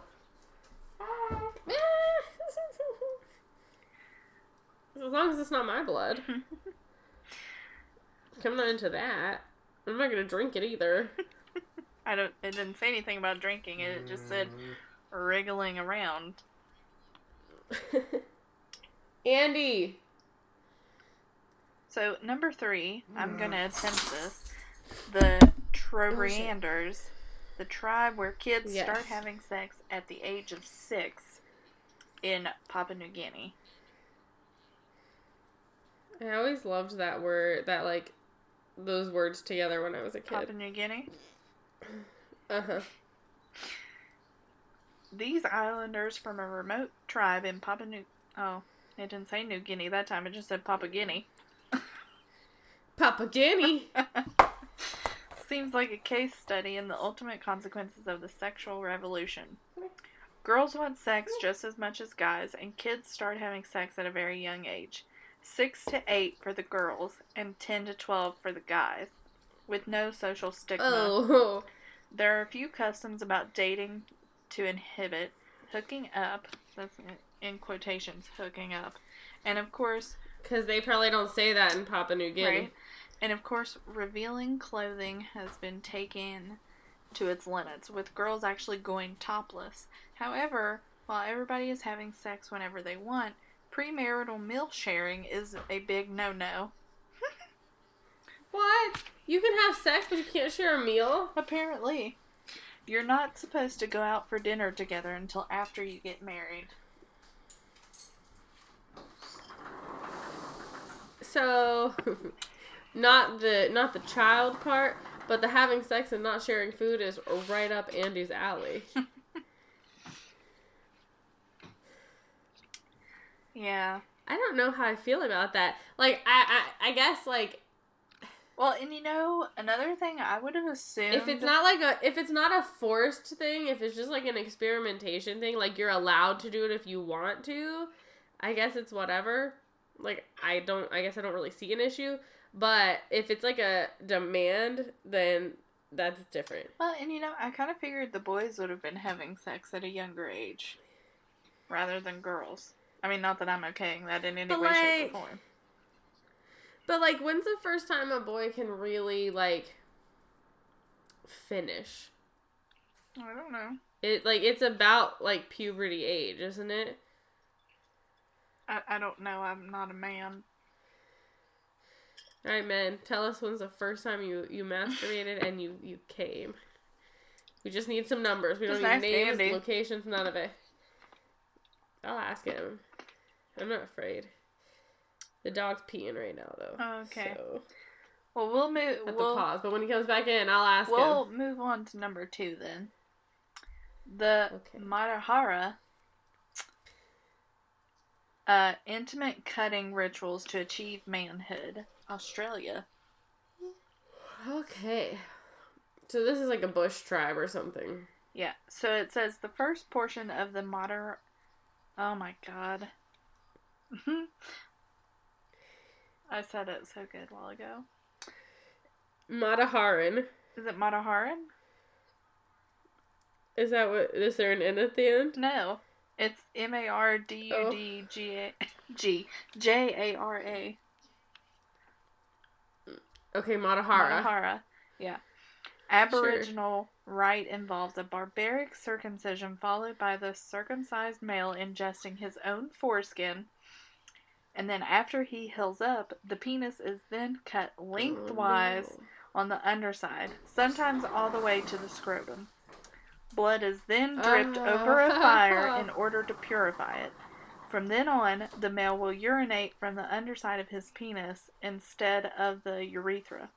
S2: Ah. <laughs> as long as it's not my blood. <laughs> I'm not into that. I'm not gonna drink it either. <laughs>
S1: I don't. It didn't say anything about drinking it. It just said wriggling around.
S2: Andy.
S1: So number three, I'm mm. gonna attempt this. The oh, Trobrianders, the tribe where kids
S2: Yes.
S1: start having sex at the age of six in Papua New Guinea.
S2: I always loved that word, that like those words together when I was a kid. Papua.
S1: New Guinea. <laughs>
S2: Uh huh.
S1: These islanders from a remote tribe in Papua New. Oh, it didn't say New Guinea that time. It just said Papua Guinea.
S2: Papua Guinea. <laughs>
S1: Seems like a case study in the ultimate consequences of the sexual revolution. Girls want sex just as much as guys, and kids start having sex at a very young age. 6 to 8 for the girls, and 10 to 12 for the guys, with no social stigma.
S2: Oh.
S1: There are a few customs about dating to inhibit hooking up. That's in- in quotations, hooking up. And of course,
S2: Because they probably don't say that in Papua New Guinea.
S1: Right. And of course, revealing clothing has been taken to its limits, with girls actually going topless. However, while everybody is having sex whenever they want, premarital meal sharing is a big no no. <laughs>
S2: What? You can have sex, but you can't share a meal?
S1: Apparently. You're not supposed to go out for dinner together until after you get married.
S2: So, <laughs> not the not the child part, but the having sex and not sharing food is right up Andy's alley. <laughs>
S1: Yeah.
S2: I don't know how I feel about that. Like, I I, I guess like
S1: Well, and you know, another thing I would have assumed
S2: if it's not like a if it's not a forced thing, if it's just like an experimentation thing, like you're allowed to do it if you want to, I guess it's whatever. Like I don't I guess I don't really see an issue, but if it's like a demand, then that's different.
S1: Well, and you know, I kind of figured the boys would have been having sex at a younger age rather than girls. I mean, not that I'm okaying that in any
S2: But,
S1: way, shape, or form.
S2: But like when's the first time a boy can really like finish?
S1: I don't know.
S2: It like it's about like puberty age, isn't it?
S1: I, I don't know. I'm not a man.
S2: All right, man. Tell us when's the first time you you masturbated and you you came. We just need some numbers. We don't need names,
S1: Andy.
S2: locations, none of it. I'll ask him. I'm not afraid. The dog's peeing right now, though.
S1: Okay.
S2: So,
S1: Well, we'll move.
S2: at
S1: We'll,
S2: the pause, but when he comes back in, I'll ask him.
S1: we'll
S2: him.
S1: move on to number two then. The
S2: Okay.
S1: Matahara. Uh, intimate cutting rituals to achieve manhood. Australia.
S2: Okay. So this is like a bush tribe or something.
S1: Yeah. So it says the first portion of the Matar. Oh my god. <laughs> I said it so good a while ago.
S2: Mataharan.
S1: Is it Mataharan?
S2: Is that what? Is there an N at the end?
S1: No. It's M A R D U D G A G J A R A.
S2: Okay, Matahara.
S1: Matahara. Yeah. Aboriginal rite involves a barbaric circumcision followed by the circumcised male ingesting his own foreskin. And then after he heals up, the penis is then cut oh, lengthwise
S2: Oh,
S1: on the underside, sometimes all the way to the scrotum. Blood is then dripped oh, over a fire <laughs> in order to purify it. From then on, the male will urinate from the underside of his penis instead of the urethra.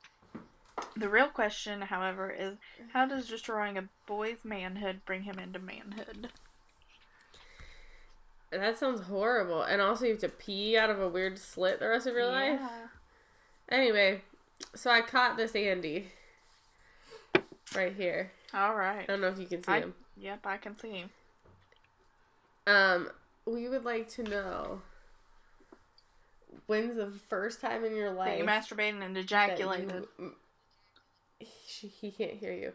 S1: The real question, however, is how does destroying a boy's manhood bring him into manhood?
S2: That sounds horrible. And also, you have to pee out of a weird slit the rest of your life. Anyway, so I caught this Andy right here.
S1: All right.
S2: I don't know if you can see
S1: I-
S2: him.
S1: Yep, I can see him.
S2: Um, we would like to know when's the first time in your
S1: That
S2: life
S1: you masturbated and
S2: that
S1: ejaculated.
S2: you- he, he can't hear you.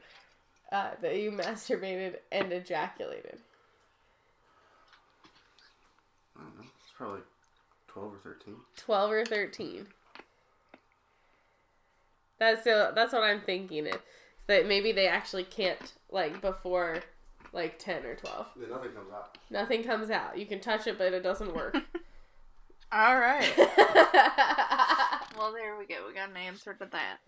S2: Uh, that you masturbated and ejaculated.
S3: I don't know. It's probably 12 or 13.
S2: 12 or 13 that's the, that's what i'm thinking is that maybe they actually can't like before like 10 or 12
S3: Then nothing comes out.
S2: nothing comes out you can touch it but it doesn't work <laughs>
S1: All right. <laughs> Well, there we go. We got an answer to that.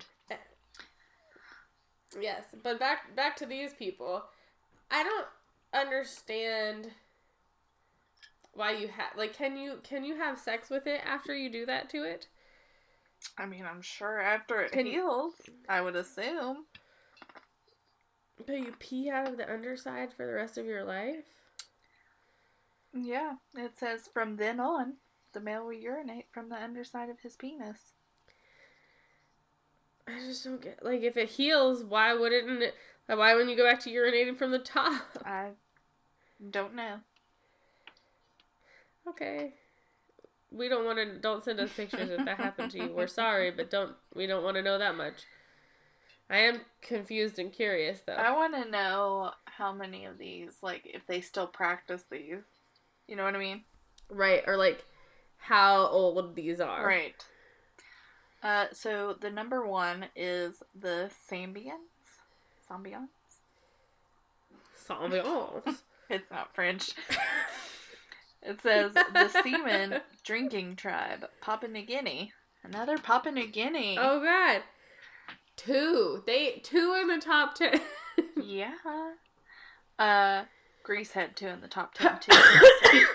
S2: yes but back back to these people i don't understand why you have like can you can you have sex with it after you do that to it
S1: I mean, I'm sure after it
S2: Can-
S1: heals, I would assume.
S2: But you pee out of the underside for the rest of your life
S1: Yeah, it says from then on, the male will urinate from the underside of his penis.
S2: I just don't get like if it heals, why wouldn't it? like, Why wouldn't you go back to urinating from the top? <laughs>
S1: I don't know.
S2: Okay, we don't want to. Don't send us pictures if that happened to you. We're sorry, but don't. We don't want to know that much. I am confused and curious though.
S1: I want to know how many of these, like, if they still practice these. You know what I mean?
S2: right, or like how old these are.
S1: Right. Uh, so the number one is the Sambians. Sambians?
S2: Sambians. <laughs>
S1: It's not French. <laughs> it says the semen drinking tribe, Papua New Guinea. Another Papua New Guinea.
S2: oh god, two. They two in the top ten.
S1: Yeah. Uh, Greece had two in the top ten <coughs> too.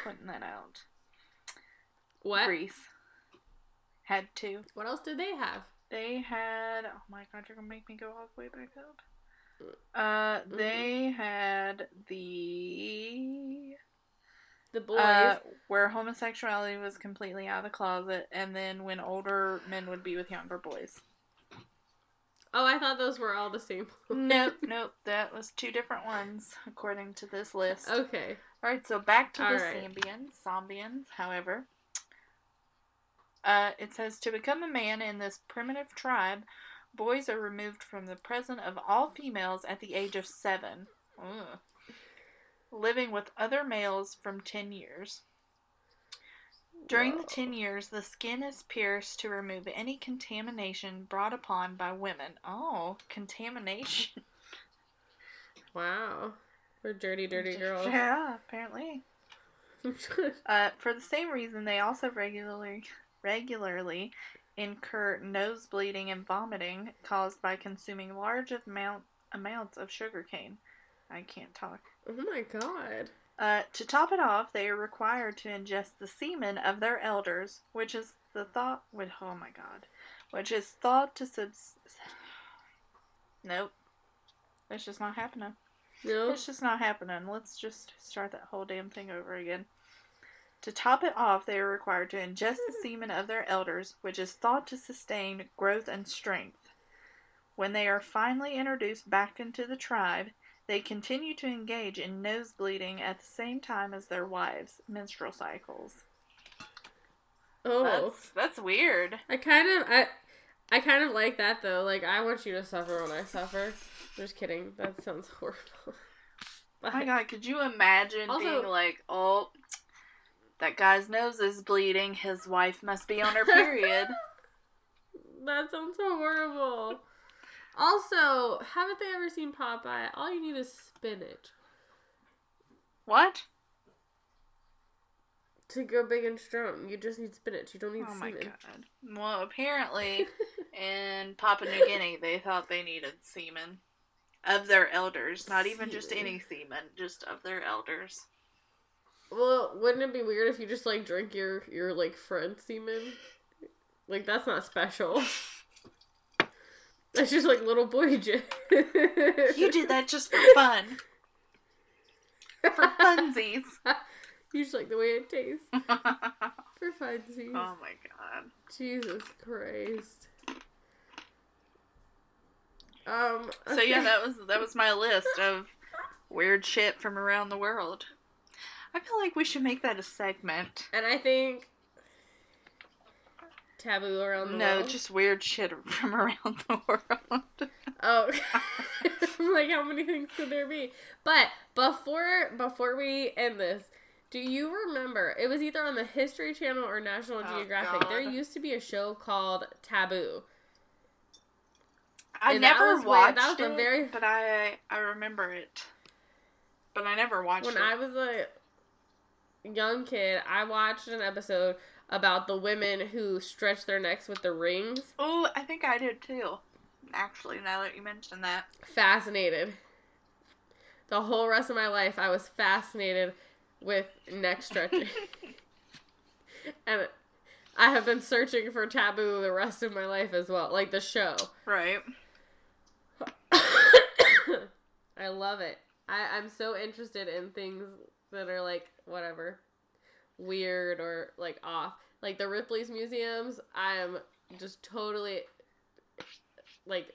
S1: pointing that out.
S2: What?
S1: Greece had two.
S2: What else did they have?
S1: They had. Oh my god, you're gonna make me go all the way back up. Uh, they had the
S2: The boys.
S1: uh, where homosexuality was completely out of the closet, and then when older men would be with younger boys.
S2: Oh, I thought those were all the same. <laughs>
S1: nope, nope, that was two different ones according to this list.
S2: okay.
S1: All right, so back to
S2: All
S1: the
S2: right.
S1: Zambians, Zambians, however. Uh, it says to become a man in this primitive tribe, boys are removed from the presence of all females at the age of seven, Ugh. living with other males from ten years. During the 10 years, the skin is pierced to remove any contamination brought upon by women. Oh, contamination. <laughs>
S2: Wow. We're dirty, dirty girls.
S1: Yeah, apparently. <laughs> Uh, for the same reason, they also regularly regularly incur nose bleeding and vomiting caused by consuming large amount amounts of sugarcane. I can't talk.
S2: oh my god.
S1: Uh, to top it off, they are required to ingest the semen of their elders, which is the thought. With oh my god, which is thought to subs. Nope, it's just not happening.
S2: No.
S1: It's just not happening. Let's just start that whole damn thing over again. To top it off, they are required to ingest the semen of their elders, which is thought to sustain growth and strength. When they are finally introduced back into the tribe, they continue to engage in nose bleeding at the same time as their wives' menstrual cycles.
S2: Oh.
S1: That's that's weird.
S2: I kind of I I kind of like that though. Like I want you to suffer when I suffer. Just kidding. That sounds <laughs> horrible.
S1: Oh my god, could you imagine
S2: Also-
S1: being like, oh, that guy's nose is bleeding. His wife must be on her period. <laughs>
S2: That sounds so horrible. Also, haven't they ever seen Popeye? All you need is spinach
S1: what?
S2: to grow big and strong. You just need spinach. You don't need
S1: Oh my
S2: semen.
S1: god. Well, apparently <laughs> in Papua New Guinea, they thought they needed semen of their elders. Not even just any semen, just of their elders.
S2: Well, wouldn't it be weird if you just like drink your your like friend semen? Like that's not special. <laughs> That's just like little boy <laughs> jizz.
S1: You did that just for <laughs> fun. For funsies. <laughs>
S2: You just like the way it tastes for funsies.
S1: Oh my god.
S2: Jesus Christ. Um.
S1: So yeah, that was that was my list of weird shit from around the world. I feel like we should make that a segment.
S2: And I think taboo around the
S1: No,
S2: world.
S1: just weird shit <laughs> from around the world.
S2: Oh, <laughs> <laughs> like how many things could there be? But before before we end this, do you remember? It was either on the History Channel or National
S1: Oh,
S2: Geographic. There used to be a show called Taboo.
S1: I
S2: And that
S1: never
S2: was
S1: watched
S2: that was a
S1: it,
S2: very-
S1: but I I remember it. But I never watched
S2: When
S1: it.
S2: I was a young kid, I watched an episode about the women who stretch their necks with the rings.
S1: Oh, I think I did too. Actually, now that you mention that.
S2: Fascinated. The whole rest of my life, I was fascinated with neck stretching. <laughs> and I have been searching for taboo the rest of my life as well, like the show.
S1: Right. <coughs>
S2: I love it. I, I'm so interested in things that are like whatever weird or like off. Like the Ripley's museums, I'm just totally like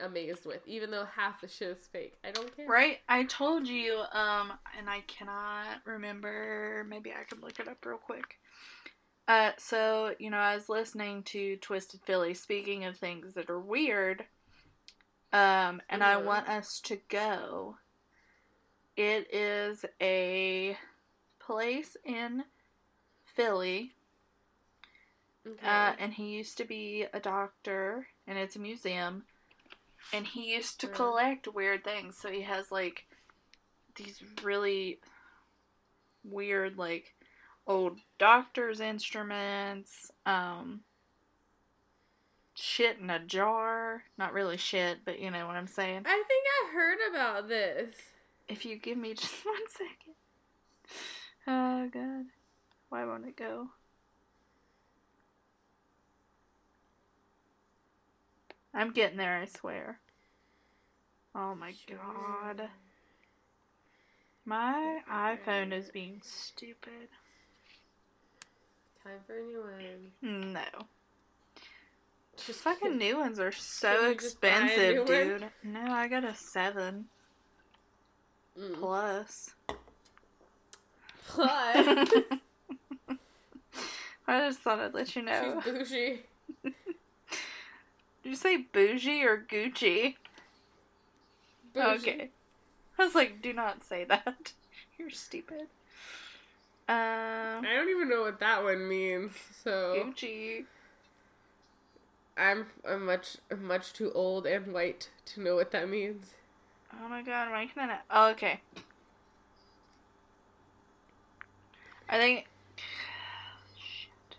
S2: amazed with, even though half the shit is fake. I don't care.
S1: Right? I told you, um, and I cannot remember. Maybe I could look it up real quick. Uh, so, you know, I was listening to Twisted Philly, speaking of things that are weird, um, and I
S2: Mhm.
S1: want us to go. It is a place in Philly,
S2: Okay.
S1: uh, and he used to be a doctor, and it's a museum. And he used to collect weird things. So he has like these really weird, like old doctor's instruments, um, shit in a jar. Not really shit, but you know what I'm saying.
S2: I think I heard about this.
S1: If you give me <laughs> just one second. Oh god. Why won't it go? I'm getting there, I swear. Oh my
S2: Sure.
S1: god. My iPhone is being stupid.
S2: Time for a new one.
S1: No. Just fucking new ones are <laughs> so
S2: Can you just buy a
S1: expensive,
S2: new one?
S1: dude. No, I got a 7
S2: Mm.
S1: plus. <laughs> I just thought I'd let you know.
S2: She's bougie.
S1: Did you say bougie or Gucci?
S2: Bougie.
S1: Okay. I was like, do not say that. <laughs> You're stupid. Um,
S2: I don't even know what that one means. So
S1: Gucci.
S2: I'm I'm much I'm much too old and white to know what that means.
S1: Oh my god, why can I not? Oh, okay. I think. Shit.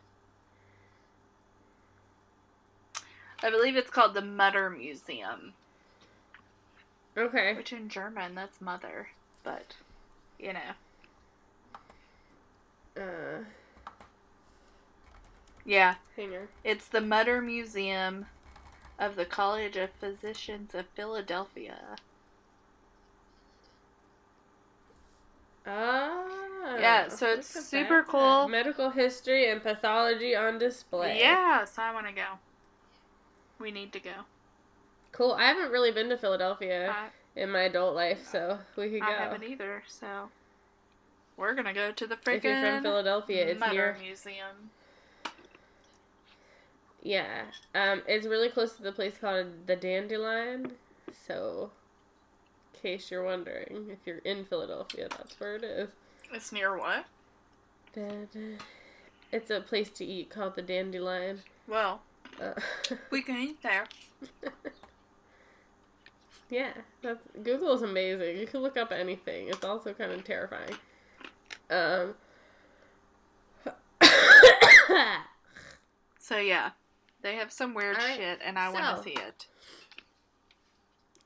S1: <sighs> I believe it's called the Mutter Museum,
S2: Okay.
S1: which in German that's mother, but you know.
S2: Uh,
S1: Yeah,
S2: hanger.
S1: it's the Mutter Museum of the College of Physicians of Philadelphia.
S2: Ah.
S1: Yeah, so it's super cool.
S2: Medical history and pathology on display.
S1: Yeah, so I want to go. We need to go.
S2: Cool. I haven't really been to Philadelphia
S1: I,
S2: in my adult life, so we could go.
S1: I haven't either, so we're gonna go to the freaking.
S2: if you're from Philadelphia, it's near.
S1: Museum.
S2: Yeah. Um, it's really close to the place called the Dandelion. So, case you're wondering, if you're in Philadelphia, that's where it is.
S1: It's near what?
S2: It's a place to eat called the Dandelion.
S1: Well,
S2: Uh, <laughs>
S1: we can eat there.
S2: yeah, that's Google is amazing. You can look up anything. It's also kind of terrifying. Um. <coughs>
S1: So yeah, they have some weird shit, and I want to see it.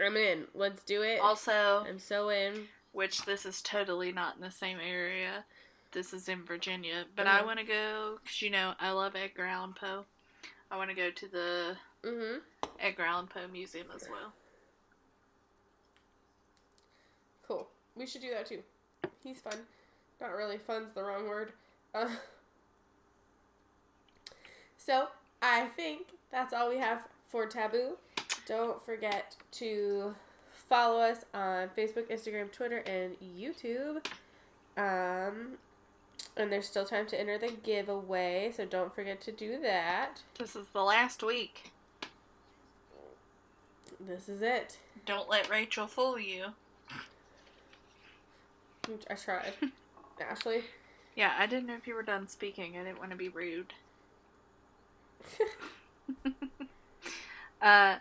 S2: I'm in. Let's do it.
S1: Also,
S2: I'm so in.
S1: which this is totally not in the same area. This is in Virginia, but I
S2: Uh-huh.
S1: want to go because you know I love Edgar Allan Poe. I want to go to the
S2: Mm-hmm.
S1: Edgar Allan Poe Museum as well.
S2: Cool. We should do that too. He's fun. Not really. Fun's the wrong word. Uh, <laughs> so, I think that's all we have for Taboo. Don't forget to follow us on Facebook, Instagram, Twitter, and YouTube. Um, and there's still time to enter the giveaway, so don't forget to do that.
S1: This is the last week.
S2: This is it.
S1: Don't let Rachel fool you.
S2: I tried. <laughs> Ashley.
S1: Yeah, I didn't know if you were done speaking. I didn't want to be rude. <laughs> <laughs> uh,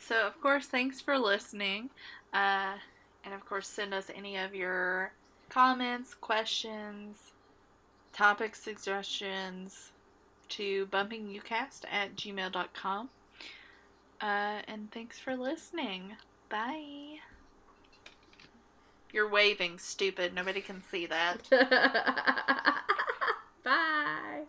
S1: so, of course, thanks for listening. Uh, and, of course, send us any of your comments, questions, topic suggestions to bumpingucast at gmail.com. Uh, and thanks for listening. Bye. You're waving, stupid. Nobody can see that. <laughs>
S2: Bye.